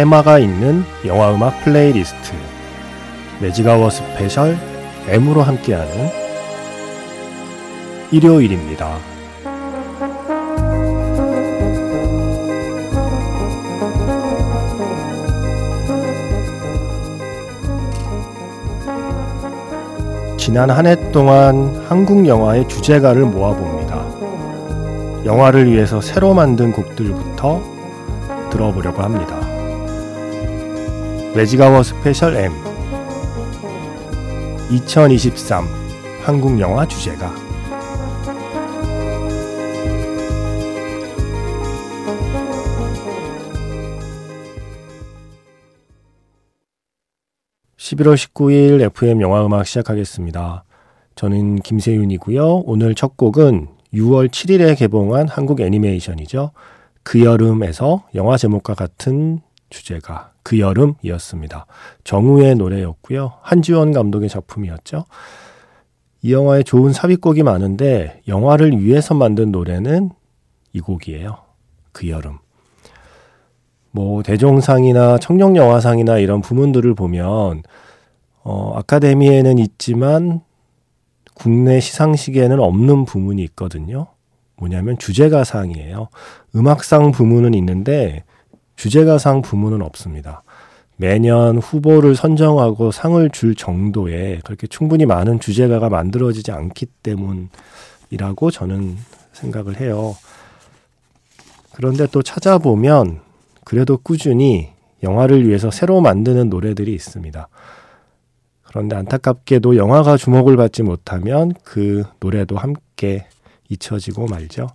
테마가 있는 영화음악 playlist Magic Hour Special M으로 함께하는 일요일입니다. 지난 한 해 동안 한국 영화의 주제가를 모아봅니다. 영화를 위해서 새로 만든 곡들부터 들어보려고 합니다. Magic Hour Special M 2023 한국 영화 주제가 (11월 19일) FM 영화 음악 시작하겠습니다. 저는 김세윤이고요. 오늘 첫 곡은 6월 7일에 개봉한 한국 애니메이션이죠. 그 여름에서 영화 제목과 같은 주제가 그 여름이었습니다. 정우의 노래였고요. 한지원 감독의 작품이었죠. 이 영화에 좋은 삽입곡이 많은데 영화를 위해서 만든 노래는 이 곡이에요. 그 여름. 뭐 대종상이나 청룡 영화상이나 이런 부문들을 보면 어, 아카데미에는 있지만 국내 시상식에는 없는 부문이 있거든요. 뭐냐면 주제가상이에요. 음악상 부문은 있는데 주제가상 부문은 없습니다. 매년 후보를 선정하고 상을 줄 정도의 그렇게 충분히 많은 주제가가 만들어지지 않기 때문이라고 저는 생각을 해요. 그런데 또 찾아보면 그래도 꾸준히 영화를 위해서 새로 만드는 노래들이 있습니다. 그런데 안타깝게도 영화가 주목을 받지 못하면 그 노래도 함께 잊혀지고 말죠.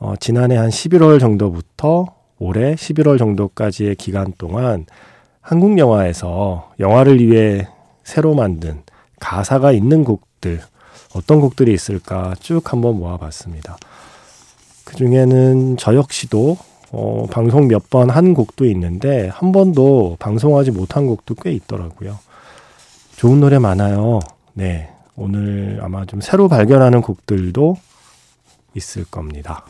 어, 지난해 한 11월 정도부터 올해 11월 정도까지의 기간 동안 한국 영화에서 영화를 위해 새로 만든 가사가 있는 곡들 어떤 곡들이 있을까 쭉 한번 모아봤습니다. 그 중에는 저 역시도 어, 방송 몇 번 한 곡도 있는데 한 번도 방송하지 못한 곡도 꽤 있더라고요. 좋은 노래 많아요. 네. 오늘 아마 좀 새로 발견하는 곡들도 있을 겁니다.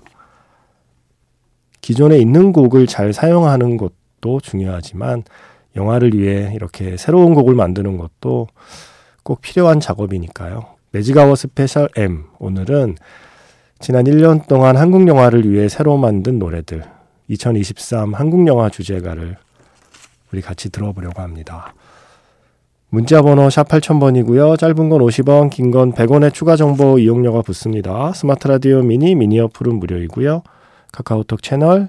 기존에 있는 곡을 잘 사용하는 것도 중요하지만 영화를 위해 이렇게 새로운 곡을 만드는 것도 꼭 필요한 작업이니까요. Magic Hour Special M 오늘은 지난 1년 동안 한국 영화를 위해 새로 만든 노래들 2023 한국 영화 주제가를 우리 같이 들어보려고 합니다. 문자 번호 샵 8000번이고요. 짧은 건 50원, 긴 건 100원의 추가 정보 이용료가 붙습니다. 스마트 라디오 미니 미니 어플은 무료이고요. 카카오톡 채널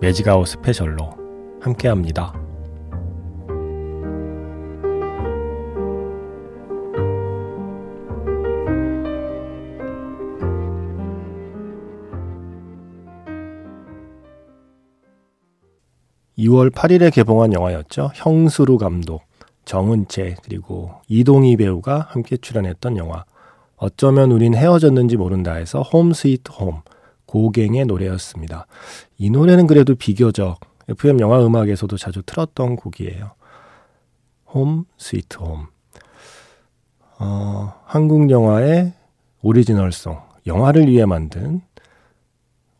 Magic Hour Special로 함께합니다. (2월 8일에) 개봉한 영화였죠 형슬우 감독 정은채 그리고 이동휘 배우가 함께 출연했던 영화 어쩌면 우린 헤어졌는지 모른다에서 Home Sweet Home 고갱의 노래였습니다. 이 노래는 그래도 비교적 FM 영화 음악에서도 자주 틀었던 곡이에요. Home Sweet Home. 어, 한국 영화의 오리지널 song, 영화를 위해 만든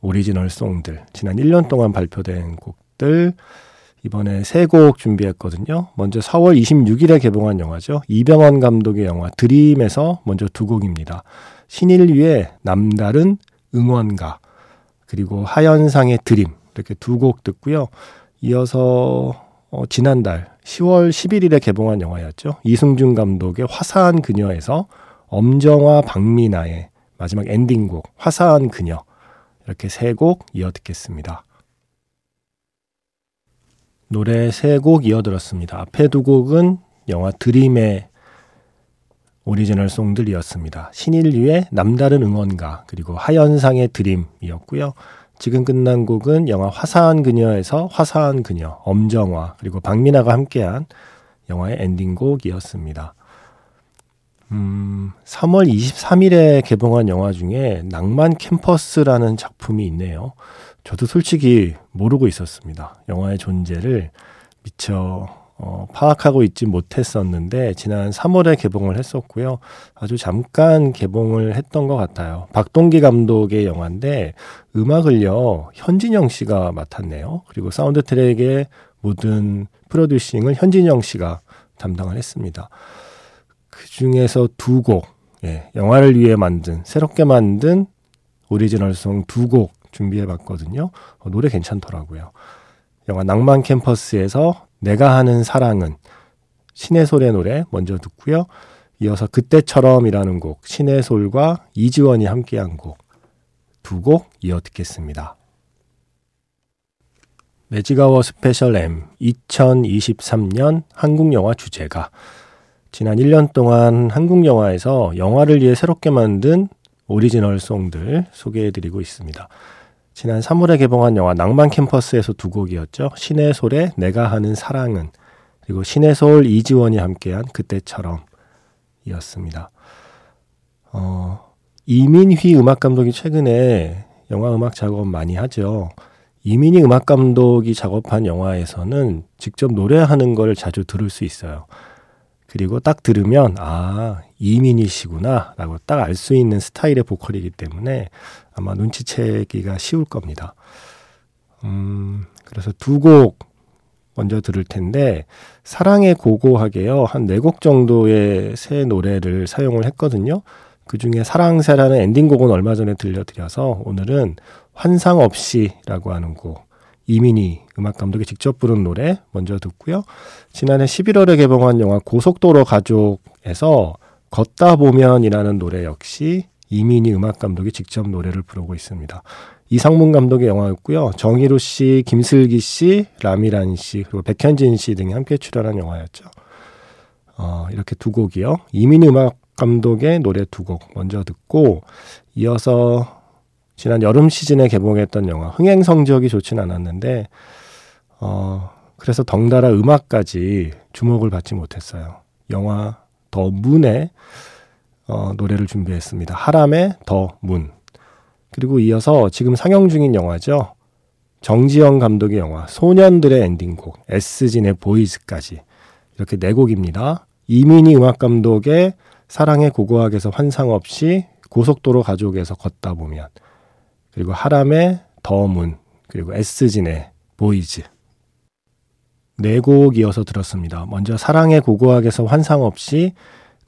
오리지널 song들, 지난 1년 동안 발표된 곡들, 이번에 세 곡 준비했거든요. 먼저 4월 26일에 개봉한 영화죠. 이병헌 감독의 영화 드림에서 먼저 두 곡입니다. 신인류의 남다른 응원가 그리고 하현상의 드림 이렇게 두 곡 듣고요. 이어서 어, 지난달 10월 11일에 개봉한 영화였죠. 이승준 감독의 화사한 그녀에서 엄정화 방민아의 마지막 엔딩곡 화사한 그녀 이렇게 세 곡 이어 듣겠습니다. 노래 세 곡 이어 들었습니다. 앞에 두 곡은 영화 드림의 오리지널 song들이었습니다. 신인류의 남다른 응원가 그리고 하현상의 드림이었고요. 지금 끝난 곡은 영화 화사한 그녀에서 화사한 그녀 엄정화 그리고 방민아가 함께한 영화의 엔딩곡이었습니다. 음, 3월 23일에 개봉한 영화 중에 낭만 캠퍼스라는 작품이 있네요. 저도 솔직히 모르고 있었습니다. 영화의 존재를 미처 어, 파악하고 있지 못했었는데 지난 3월에 개봉을 했었고요. 아주 잠깐 개봉을 했던 것 같아요. 박동기 감독의 영화인데 음악을요 현진영 씨가 맡았네요. 그리고 사운드 트랙의 모든 프로듀싱을 현진영 씨가 담당을 했습니다. 그 중에서 두 곡, 예, 영화를 위해 만든 새롭게 만든 오리지널송 두 곡 준비해 봤거든요. 어, 노래 괜찮더라고요. 영화 낭만 캠퍼스에서 내가 하는 사랑은 신의 솔의 노래 먼저 듣고요. 이어서 그때처럼이라는 곡 신의 솔과 이지원이 함께한 곡 두 곡 이어 듣겠습니다. Magic Hour Special M 2023년 한국 영화 주제가 지난 1년 동안 한국 영화에서 영화를 위해 새롭게 만든 오리지널 song들 소개해 드리고 있습니다. 지난 3월에 개봉한 영화 낭만 캠퍼스에서 두 곡이었죠. 신의 솔의 내가 하는 사랑은 그리고 신의 솔 이지원이 함께한 그때처럼 이었습니다. 어, 이민휘 음악 감독이 최근에 영화 음악 작업 많이 하죠. 이민희 음악 감독이 작업한 영화에서는 직접 노래하는 걸 자주 들을 수 있어요. 그리고 딱 들으면 아 이민희 씨구나 라고 딱 알 수 있는 스타일의 보컬이기 때문에 아마 눈치채기가 쉬울 겁니다. 음, 그래서 두 곡 먼저 들을 텐데 사랑의 고고하게요 한 네 곡 정도의 새 노래를 사용을 했거든요. 그 중에 사랑새라는 엔딩곡은 얼마 전에 들려드려서 오늘은 환상 없이라고 하는 곡 이민희 음악 감독이 직접 부른 노래 먼저 듣고요. 지난해 11월에 개봉한 영화 고속도로 가족에서 걷다 보면이라는 노래 역시 이민희 음악 감독이 직접 노래를 부르고 있습니다. 이상문 감독의 영화였고요. 정희로 씨, 김슬기 씨, 라미란 씨, 그리고 백현진 씨 등이 함께 출연한 영화였죠. 어, 이렇게 두 곡이요. 이민희 음악 감독의 노래 두 곡 먼저 듣고 이어서 지난 여름 시즌에 개봉했던 영화 흥행 성적이 좋진 않았는데 어 그래서 덩달아 음악까지 주목을 받지 못했어요. 영화 더 문의 어, 노래를 준비했습니다. 하람의 더 문. 그리고 이어서 지금 상영 중인 영화죠. 정지영 감독의 영화 소년들의 엔딩곡 S진의 보이즈까지 이렇게 네 곡입니다. 이민희 음악 감독의 사랑의 고고학에서 환상 없이 고속도로 가족에서 걷다 보면 그리고 하람의 더문, 그리고 에스진의 보이즈. 네 곡 이어서 들었습니다. 먼저 사랑의 고고학에서 환상 없이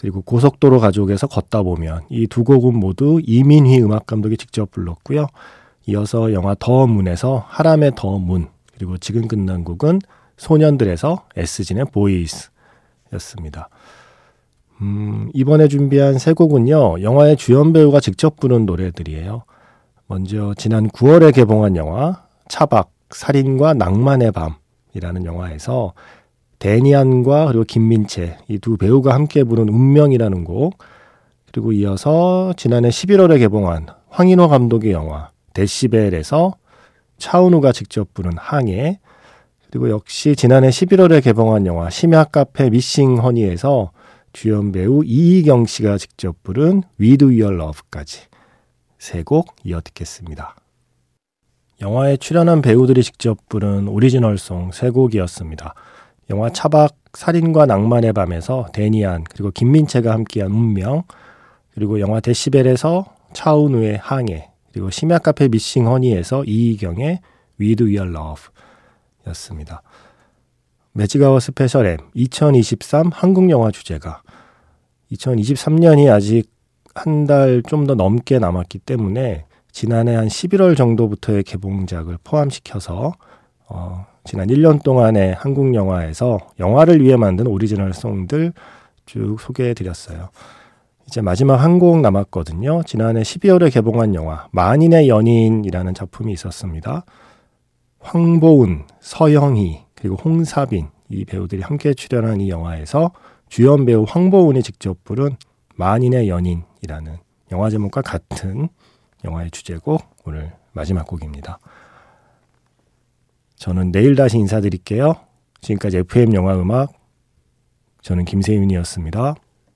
그리고 고속도로 가족에서 걷다 보면 이 두 곡은 모두 이민휘 음악 감독이 직접 불렀고요. 이어서 영화 더 문에서 하람의 더 문, 그리고 지금 끝난 곡은 소년들에서 에스진의 보이스였습니다. 음, 이번에 준비한 세 곡은요, 영화의 주연 배우가 직접 부른 노래들이에요. 먼저 지난 9월에 개봉한 영화 차박 살인과 낭만의 밤이라는 영화에서 데니안과 그리고 김민채 이 두 배우가 함께 부른 운명이라는 곡 그리고 이어서 지난해 11월에 개봉한 황인호 감독의 영화 데시벨에서 차은우가 직접 부른 항해 그리고 역시 지난해 11월에 개봉한 영화 심야 카페 미싱 허니에서 주연 배우 이이경 씨가 직접 부른 With Your Love까지 세 곡 이어 듣겠습니다. 영화에 출연한 배우들이 직접 부른 오리지널 song 세 곡이었습니다. 영화 차박 살인과 낭만의 밤에서 데니안 그리고 김민채가 함께한 운명 그리고 영화 데시벨에서 차은우의 항해 그리고 심야 카페 Missing Honey에서 이희경의 With Your Love 였습니다. 매직아워 스페셜 M 2023 한국 영화 주제가 2023년이 아직 한 달 좀 더 넘게 남았기 때문에 지난해 한 11월 정도부터의 개봉작을 포함시켜서 어, 지난 1년 동안의 한국 영화에서 영화를 위해 만든 오리지널 song들 쭉 소개해 드렸어요. 이제 마지막 한 곡 남았거든요. 지난해 12월에 개봉한 영화 만인의 연인이라는 작품이 있었습니다. 황보은, 서영희, 그리고 홍사빈 이 배우들이 함께 출연한 이 영화에서 주연 배우 황보은이 직접 부른 만인의 연인이라는 영화 제목과 같은 영화의 주제곡 오늘 마지막 곡입니다. 저는 내일 다시 인사드릴게요. 지금까지 FM 영화 음악 저는 김세윤이었습니다.